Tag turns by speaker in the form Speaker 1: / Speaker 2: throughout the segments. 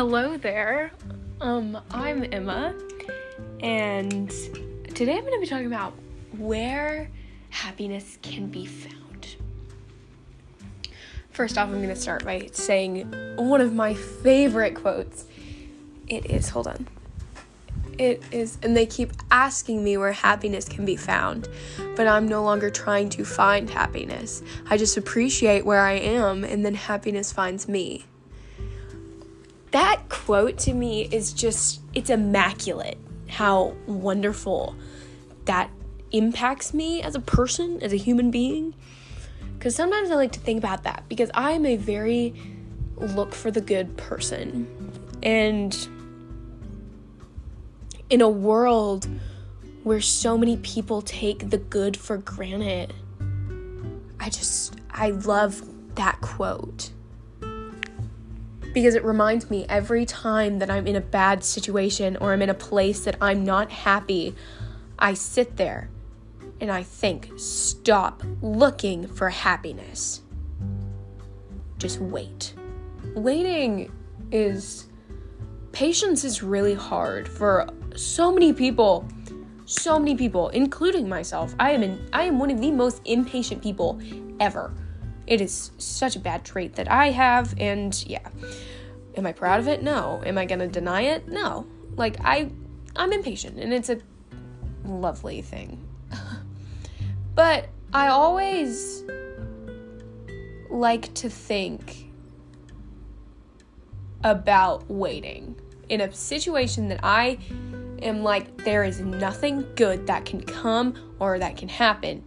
Speaker 1: Hello there. Um, I'm Emma, and today I'm going to be talking about where happiness can be found. First off, I'm going to start by saying one of my favorite quotes. It is, hold on. It is, and they keep asking me where happiness can be found, but I'm no longer trying to find happiness. I just appreciate where I am, and then happiness finds me that quote to me is just it's immaculate how wonderful that impacts me as a person as a human being. Because sometimes i like to think about that because i'm a very look for the good person. And in a world where so many people take the good for granted i just i love that quote because it reminds me every time that I'm in a bad situation or I'm in a place that I'm not happy, I sit there and I think, stop looking for happiness. Just wait. Waiting is. Patience is really hard for so many people. So many people, including myself. I am in, I am one of the most impatient people ever. It is such a bad trait that I have, and yeah. Am I proud of it? No. Am I gonna deny it? No. Like I I'm impatient and it's a lovely thing. but I always like to think about waiting in a situation that I am like, there is nothing good that can come or that can happen.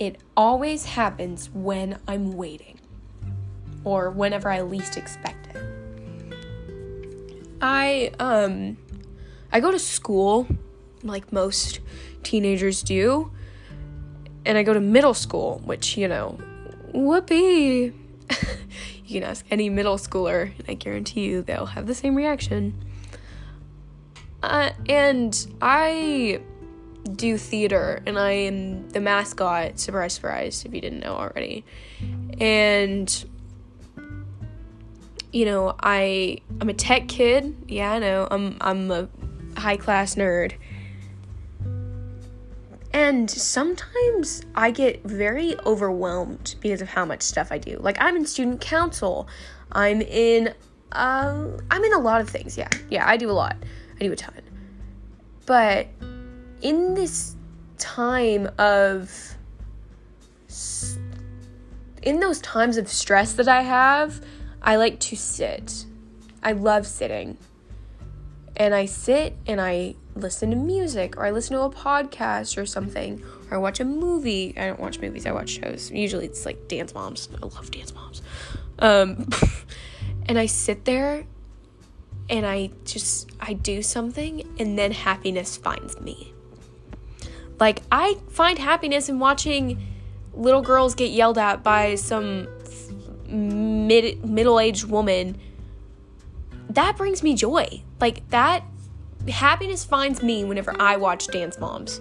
Speaker 1: It always happens when I'm waiting or whenever I least expect it. I um I go to school like most teenagers do. And I go to middle school, which, you know, whoopee. you can ask any middle schooler, and I guarantee you they'll have the same reaction. Uh, and I do theater and I am the mascot. Surprise, surprise, if you didn't know already. And you know, I I'm a tech kid. Yeah, I know. I'm I'm a high class nerd. And sometimes I get very overwhelmed because of how much stuff I do. Like I'm in student council. I'm in um I'm in a lot of things. Yeah. Yeah, I do a lot. I do a ton. But in this time of in those times of stress that I have, I like to sit. I love sitting. And I sit and I listen to music or I listen to a podcast or something or I watch a movie. I don't watch movies, I watch shows. Usually it's like Dance Moms. I love Dance Moms. Um, and I sit there and I just I do something and then happiness finds me. Like I find happiness in watching little girls get yelled at by some mid middle-aged woman. That brings me joy. Like that happiness finds me whenever I watch Dance Moms.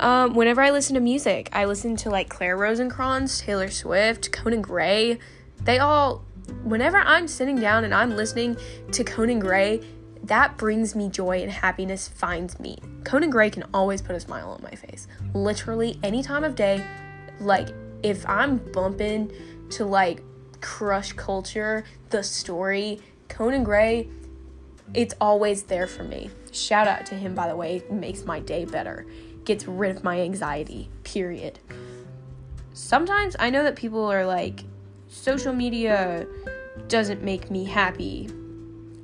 Speaker 1: Um, whenever I listen to music, I listen to like Claire Rosinkranz, Taylor Swift, Conan Gray. They all whenever I'm sitting down and I'm listening to Conan Gray, that brings me joy and happiness finds me. Conan Gray can always put a smile on my face. Literally any time of day. Like if I'm bumping to like crush culture, the story, Conan Gray, it's always there for me. Shout out to him by the way, it makes my day better. Gets rid of my anxiety. Period. Sometimes I know that people are like social media doesn't make me happy.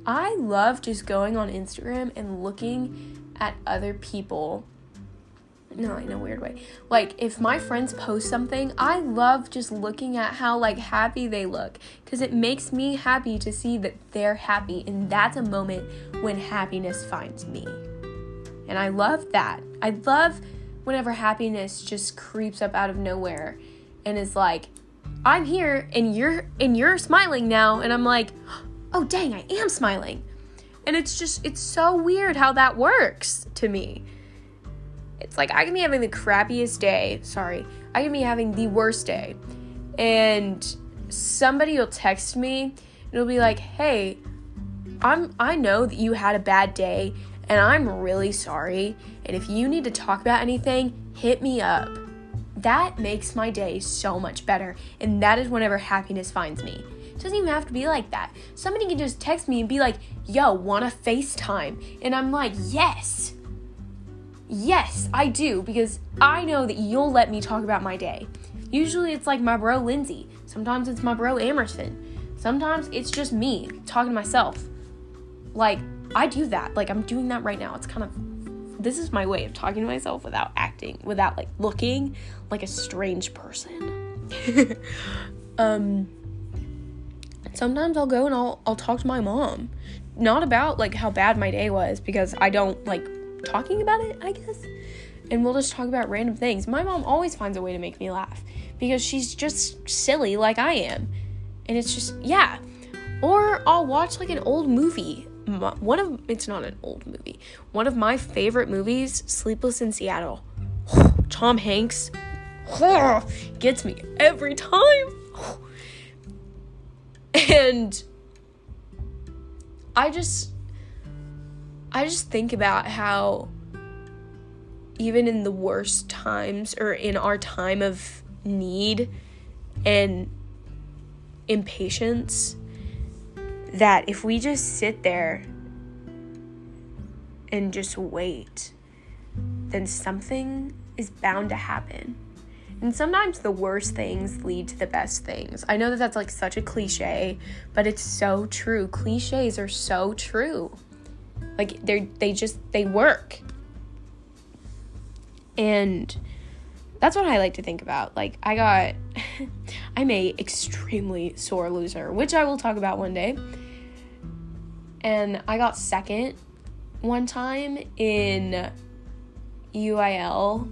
Speaker 1: I love just going on Instagram and looking at other people. No, in a weird way. Like if my friends post something, I love just looking at how like happy they look cuz it makes me happy to see that they're happy and that's a moment when happiness finds me. And I love that. I love whenever happiness just creeps up out of nowhere and is like I'm here and you're and you're smiling now and I'm like, "Oh, dang, I am smiling." And it's just it's so weird how that works to me. It's like I can be having the crappiest day, sorry. I can be having the worst day. And somebody will text me and it'll be like, "Hey, I'm I know that you had a bad day and I'm really sorry. And if you need to talk about anything, hit me up. That makes my day so much better. And that is whenever happiness finds me. It doesn't even have to be like that. Somebody can just text me and be like, yo, wanna FaceTime? And I'm like, yes. Yes, I do, because I know that you'll let me talk about my day. Usually it's like my bro Lindsay. Sometimes it's my bro Emerson. Sometimes it's just me talking to myself. Like, I do that. Like, I'm doing that right now. It's kind of, this is my way of talking to myself without acting, without like looking like a strange person. um, sometimes I'll go and I'll, I'll talk to my mom. Not about like how bad my day was because I don't like talking about it, I guess. And we'll just talk about random things. My mom always finds a way to make me laugh because she's just silly like I am. And it's just, yeah. Or I'll watch like an old movie. One of, it's not an old movie. One of my favorite movies, Sleepless in Seattle. Tom Hanks gets me every time. And I just, I just think about how even in the worst times or in our time of need and impatience that if we just sit there and just wait, then something is bound to happen. And sometimes the worst things lead to the best things. I know that that's like such a cliche, but it's so true. Cliches are so true. Like they're they just they work. And that's what I like to think about. Like I got I'm a extremely sore loser, which I will talk about one day. And I got second one time in UIL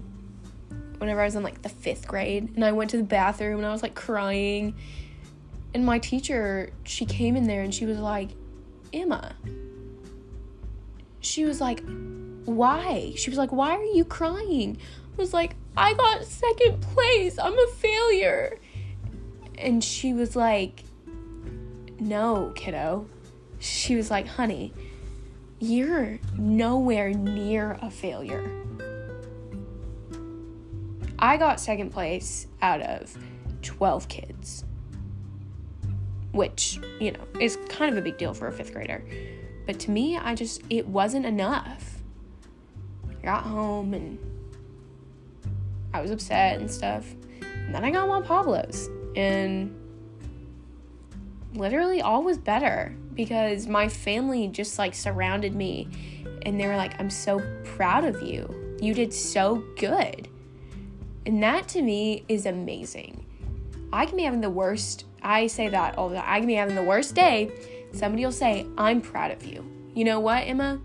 Speaker 1: whenever I was in like the fifth grade. And I went to the bathroom and I was like crying. And my teacher, she came in there and she was like, Emma. She was like, why? She was like, why are you crying? I was like, I got second place. I'm a failure. And she was like, no, kiddo. She was like, honey, you're nowhere near a failure. I got second place out of 12 kids, which, you know, is kind of a big deal for a fifth grader. But to me, I just, it wasn't enough. I got home and I was upset and stuff. And then I got Juan Pablo's. And literally all was better because my family just like surrounded me and they were like, I'm so proud of you. You did so good. And that to me is amazing. I can be having the worst, I say that all the time. I can be having the worst day. Somebody will say, I'm proud of you. You know what, Emma?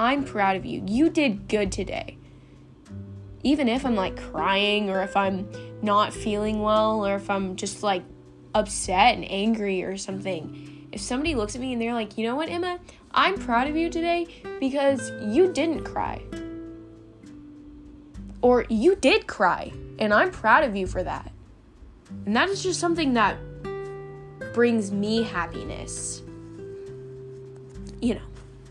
Speaker 1: I'm proud of you. You did good today. Even if I'm like crying or if I'm not feeling well or if I'm just like upset and angry or something, if somebody looks at me and they're like, you know what, Emma? I'm proud of you today because you didn't cry. Or you did cry, and I'm proud of you for that. And that is just something that brings me happiness. You know.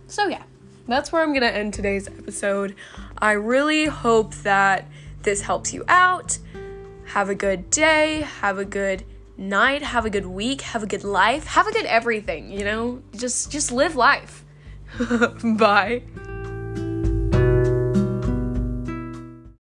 Speaker 1: So, yeah, that's where I'm going to end today's episode. I really hope that this helps you out. Have a good day. Have a good night. Have a good week. Have a good life. Have a good everything, you know? Just just live life. Bye.